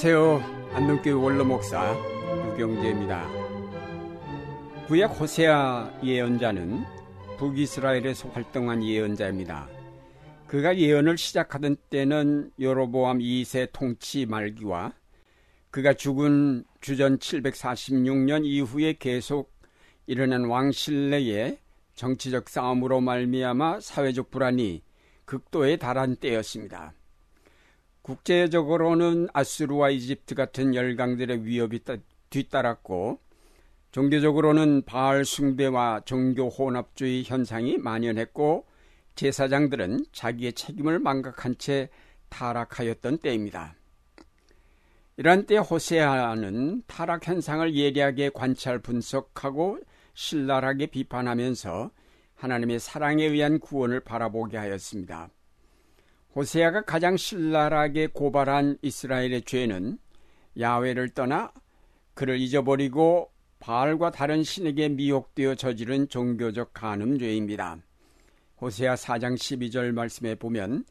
안녕하세요. 안동교회 원로목사 유경재입니다. 구약 호세아 예언자는 북이스라엘에서 활동한 예언자입니다. 그가 예언을 시작하던 때는 여로보암 2세 통치 말기와 그가 죽은 주전 746년 이후에 계속 일어난 왕실 내의 정치적 싸움으로 말미암아 사회적 불안이 극도에 달한 때였습니다. 국제적으로는 아수르와 이집트 같은 열강들의 위협이 뒤따랐고 종교적으로는 바알 숭배와 종교 혼합주의 현상이 만연했고 제사장들은 자기의 책임을 망각한 채 타락하였던 때입니다. 이러한 때 호세아는 타락 현상을 예리하게 관찰 분석하고 신랄하게 비판하면서 하나님의 사랑에 의한 구원을 바라보게 하였습니다. 호세아가 가장 신랄하게 고발한 이스라엘의 죄는 야외를 떠나 그를 잊어버리고 바알과 다른 신에게 미혹되어 저지른 종교적 간음죄입니다. 호세아 4장 12절 말씀에 보면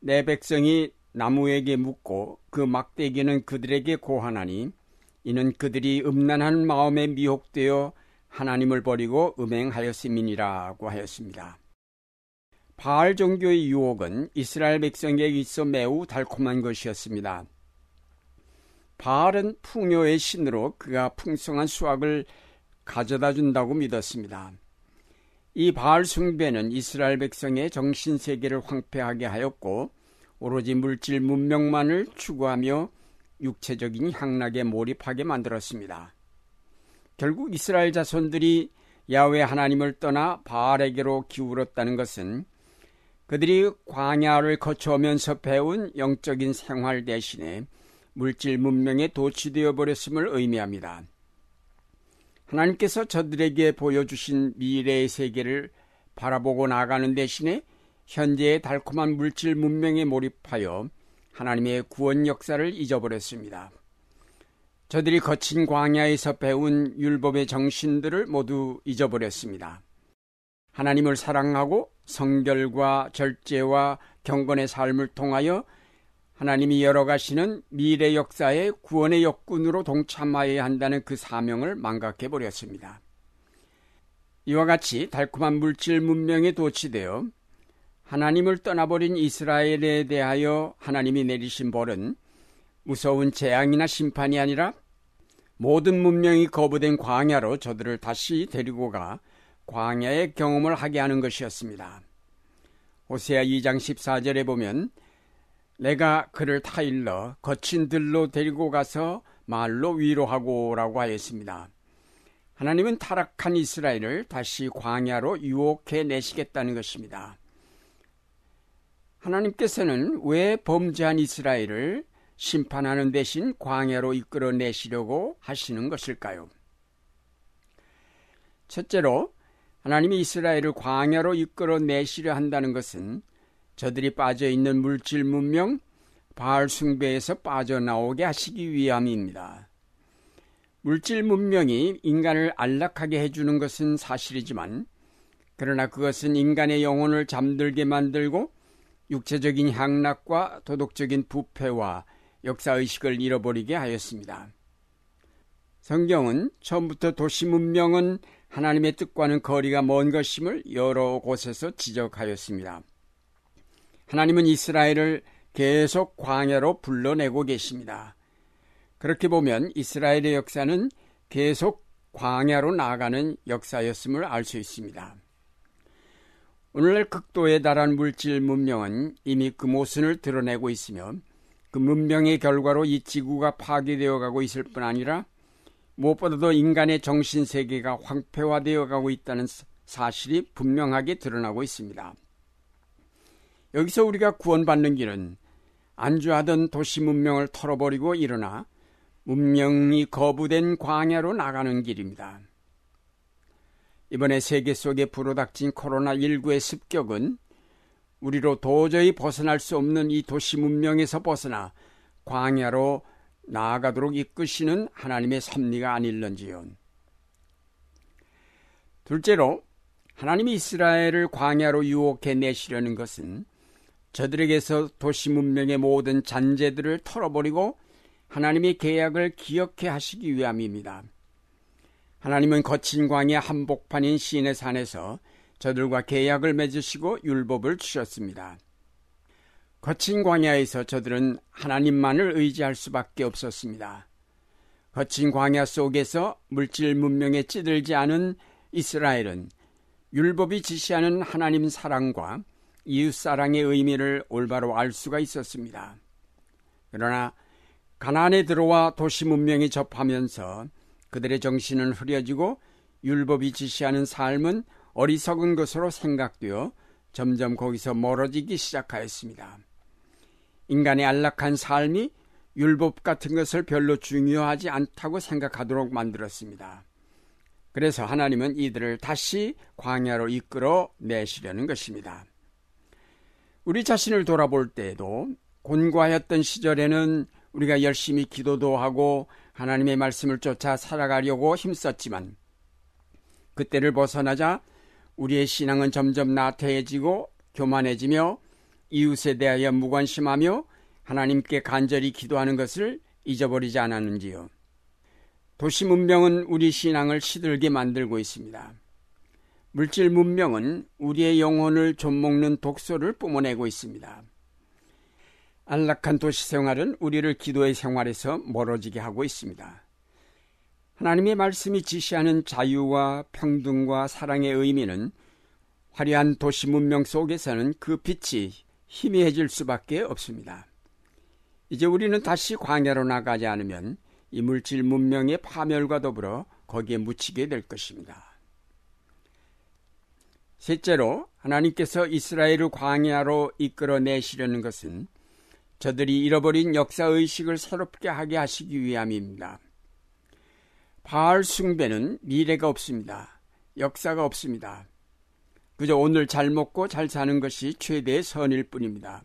내 백성이 나무에게 묻고 그 막대기는 그들에게 고하나니 이는 그들이 음란한 마음에 미혹되어 하나님을 버리고 음행하였음이니라고 하였습니다. 바알 종교의 유혹은 이스라엘 백성에게 있어 매우 달콤한 것이었습니다. 바알은 풍요의 신으로 그가 풍성한 수확을 가져다 준다고 믿었습니다. 이 바알 숭배는 이스라엘 백성의 정신 세계를 황폐하게 하였고 오로지 물질 문명만을 추구하며 육체적인 향락에 몰입하게 만들었습니다. 결국 이스라엘 자손들이 야외 하나님을 떠나 바알에게로 기울었다는 것은 그들이 광야를 거쳐오면서 배운 영적인 생활 대신에 물질 문명에 도취되어 버렸음을 의미합니다. 하나님께서 저들에게 보여주신 미래의 세계를 바라보고 나가는 대신에 현재의 달콤한 물질 문명에 몰입하여 하나님의 구원 역사를 잊어버렸습니다. 저들이 거친 광야에서 배운 율법의 정신들을 모두 잊어버렸습니다. 하나님을 사랑하고 성결과 절제와 경건의 삶을 통하여 하나님이 열어가시는 미래 역사의 구원의 역군으로 동참하여야 한다는 그 사명을 망각해 버렸습니다. 이와 같이 달콤한 물질 문명에 도취되어 하나님을 떠나버린 이스라엘에 대하여 하나님이 내리신 벌은 무서운 재앙이나 심판이 아니라 모든 문명이 거부된 광야로 저들을 다시 데리고 가 광야의 경험을 하게 하는 것이었습니다. 호세아 2장 14절에 보면 내가 그를 타일러 거친 들로 데리고 가서 말로 위로하고라고 하였습니다. 하나님은 타락한 이스라엘을 다시 광야로 유혹해 내시겠다는 것입니다. 하나님께서는 왜 범죄한 이스라엘을 심판하는 대신 광야로 이끌어 내시려고 하시는 것일까요? 첫째로 하나님이 이스라엘을 광야로 이끌어 내시려 한다는 것은 저들이 빠져 있는 물질 문명 바알 숭배에서 빠져나오게 하시기 위함입니다. 물질 문명이 인간을 안락하게 해주는 것은 사실이지만 그러나 그것은 인간의 영혼을 잠들게 만들고 육체적인 향락과 도덕적인 부패와 역사의식을 잃어버리게 하였습니다. 성경은 처음부터 도시 문명은 하나님의 뜻과는 거리가 먼 것임을 여러 곳에서 지적하였습니다. 하나님은 이스라엘을 계속 광야로 불러내고 계십니다. 그렇게 보면 이스라엘의 역사는 계속 광야로 나아가는 역사였음을 알 수 있습니다. 오늘날 극도에 달한 물질 문명은 이미 그 모순을 드러내고 있으며 그 문명의 결과로 이 지구가 파괴되어 가고 있을 뿐 아니라 무엇보다도 인간의 정신 세계가 황폐화되어 가고 있다는 사실이 분명하게 드러나고 있습니다. 여기서 우리가 구원받는 길은 안주하던 도시 문명을 털어버리고 일어나 문명이 거부된 광야로 나가는 길입니다. 이번에 세계 속에 불어닥친 코로나19의 습격은 우리로 도저히 벗어날 수 없는 이 도시 문명에서 벗어나 광야로 나아가도록 이끄시는 하나님의 섭리가 아닐런지요. 둘째로 하나님이 이스라엘을 광야로 유혹해 내시려는 것은 저들에게서 도시 문명의 모든 잔재들을 털어버리고 하나님의 계약을 기억해 하시기 위함입니다. 하나님은 거친 광야 한복판인 시내 산에서 저들과 계약을 맺으시고 율법을 주셨습니다. 거친 광야에서 저들은 하나님만을 의지할 수밖에 없었습니다. 거친 광야 속에서 물질 문명에 찌들지 않은 이스라엘은 율법이 지시하는 하나님 사랑과 이웃 사랑의 의미를 올바로 알 수가 있었습니다. 그러나 가나안에 들어와 도시 문명이 접하면서 그들의 정신은 흐려지고 율법이 지시하는 삶은 어리석은 것으로 생각되어 점점 거기서 멀어지기 시작하였습니다. 인간의 안락한 삶이 율법 같은 것을 별로 중요하지 않다고 생각하도록 만들었습니다. 그래서 하나님은 이들을 다시 광야로 이끌어 내시려는 것입니다. 우리 자신을 돌아볼 때에도 곤과했던 시절에는 우리가 열심히 기도도 하고 하나님의 말씀을 쫓아 살아가려고 힘썼지만 그때를 벗어나자 우리의 신앙은 점점 나태해지고 교만해지며 이웃에 대하여 무관심하며 하나님께 간절히 기도하는 것을 잊어버리지 않았는지요. 도시 문명은 우리 신앙을 시들게 만들고 있습니다. 물질 문명은 우리의 영혼을 좀먹는 독소를 뿜어내고 있습니다. 안락한 도시 생활은 우리를 기도의 생활에서 멀어지게 하고 있습니다. 하나님의 말씀이 지시하는 자유와 평등과 사랑의 의미는 화려한 도시 문명 속에서는 그 빛이 희미해질 수밖에 없습니다. 이제 우리는 다시 광야로 나가지 않으면 이 물질 문명의 파멸과 더불어 거기에 묻히게 될 것입니다. 셋째로 하나님께서 이스라엘을 광야로 이끌어 내시려는 것은 저들이 잃어버린 역사 의식을 새롭게 하게 하시기 위함입니다. 바알 숭배는 미래가 없습니다. 역사가 없습니다. 그저 오늘 잘 먹고 잘 사는 것이 최대의 선일 뿐입니다.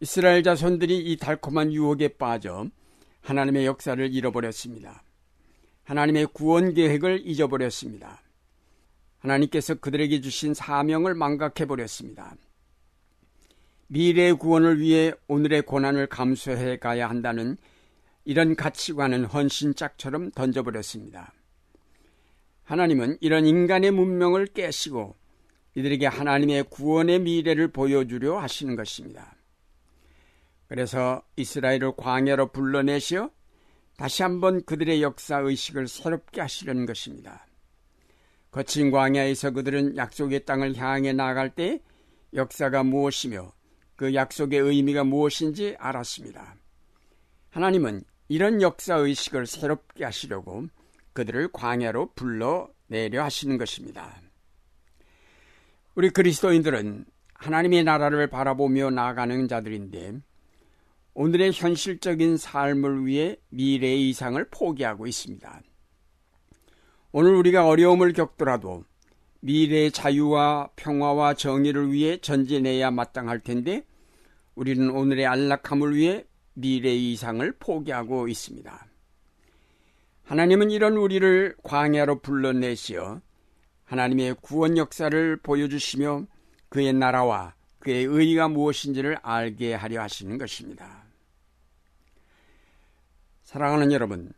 이스라엘 자손들이 이 달콤한 유혹에 빠져 하나님의 역사를 잃어버렸습니다. 하나님의 구원 계획을 잊어버렸습니다. 하나님께서 그들에게 주신 사명을 망각해버렸습니다. 미래의 구원을 위해 오늘의 고난을 감수해 가야 한다는 이런 가치관은 헌신짝처럼 던져버렸습니다. 하나님은 이런 인간의 문명을 깨시고 이들에게 하나님의 구원의 미래를 보여주려 하시는 것입니다. 그래서 이스라엘을 광야로 불러내시어 다시 한번 그들의 역사 의식을 새롭게 하시려는 것입니다. 거친 광야에서 그들은 약속의 땅을 향해 나아갈 때 역사가 무엇이며 그 약속의 의미가 무엇인지 알았습니다. 하나님은 이런 역사 의식을 새롭게 하시려고 그들을 광야로 불러내려 하시는 것입니다. 우리 그리스도인들은 하나님의 나라를 바라보며 나아가는 자들인데 오늘의 현실적인 삶을 위해 미래의 이상을 포기하고 있습니다. 오늘 우리가 어려움을 겪더라도 미래의 자유와 평화와 정의를 위해 전진해야 마땅할 텐데 우리는 오늘의 안락함을 위해 미래의 이상을 포기하고 있습니다. 하나님은 이런 우리를 광야로 불러내시어 하나님의 구원 역사를 보여주시며 그의 나라와 그의 의의가 무엇인지를 알게 하려 하시는 것입니다. 사랑하는 여러분,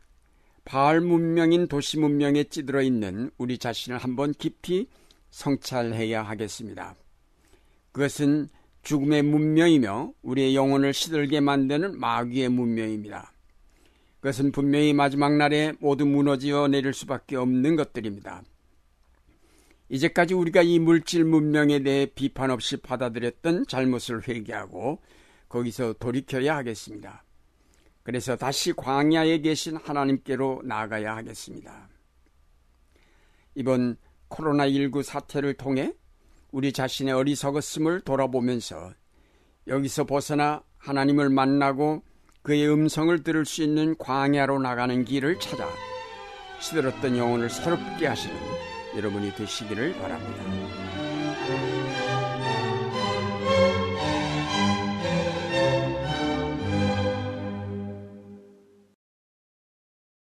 바알 문명인 도시 문명에 찌들어 있는 우리 자신을 한번 깊이 성찰해야 하겠습니다. 그것은 죽음의 문명이며 우리의 영혼을 시들게 만드는 마귀의 문명입니다. 그것은 분명히 마지막 날에 모두 무너지어 내릴 수밖에 없는 것들입니다. 이제까지 우리가 이 물질 문명에 대해 비판 없이 받아들였던 잘못을 회개하고 거기서 돌이켜야 하겠습니다. 그래서 다시 광야에 계신 하나님께로 나아가야 하겠습니다. 이번 코로나19 사태를 통해 우리 자신의 어리석었음을 돌아보면서 여기서 벗어나 하나님을 만나고 그의 음성을 들을 수 있는 광야로 나가는 길을 찾아 시들었던 영혼을 새롭게 하시는 여러분이 되시기를 바랍니다.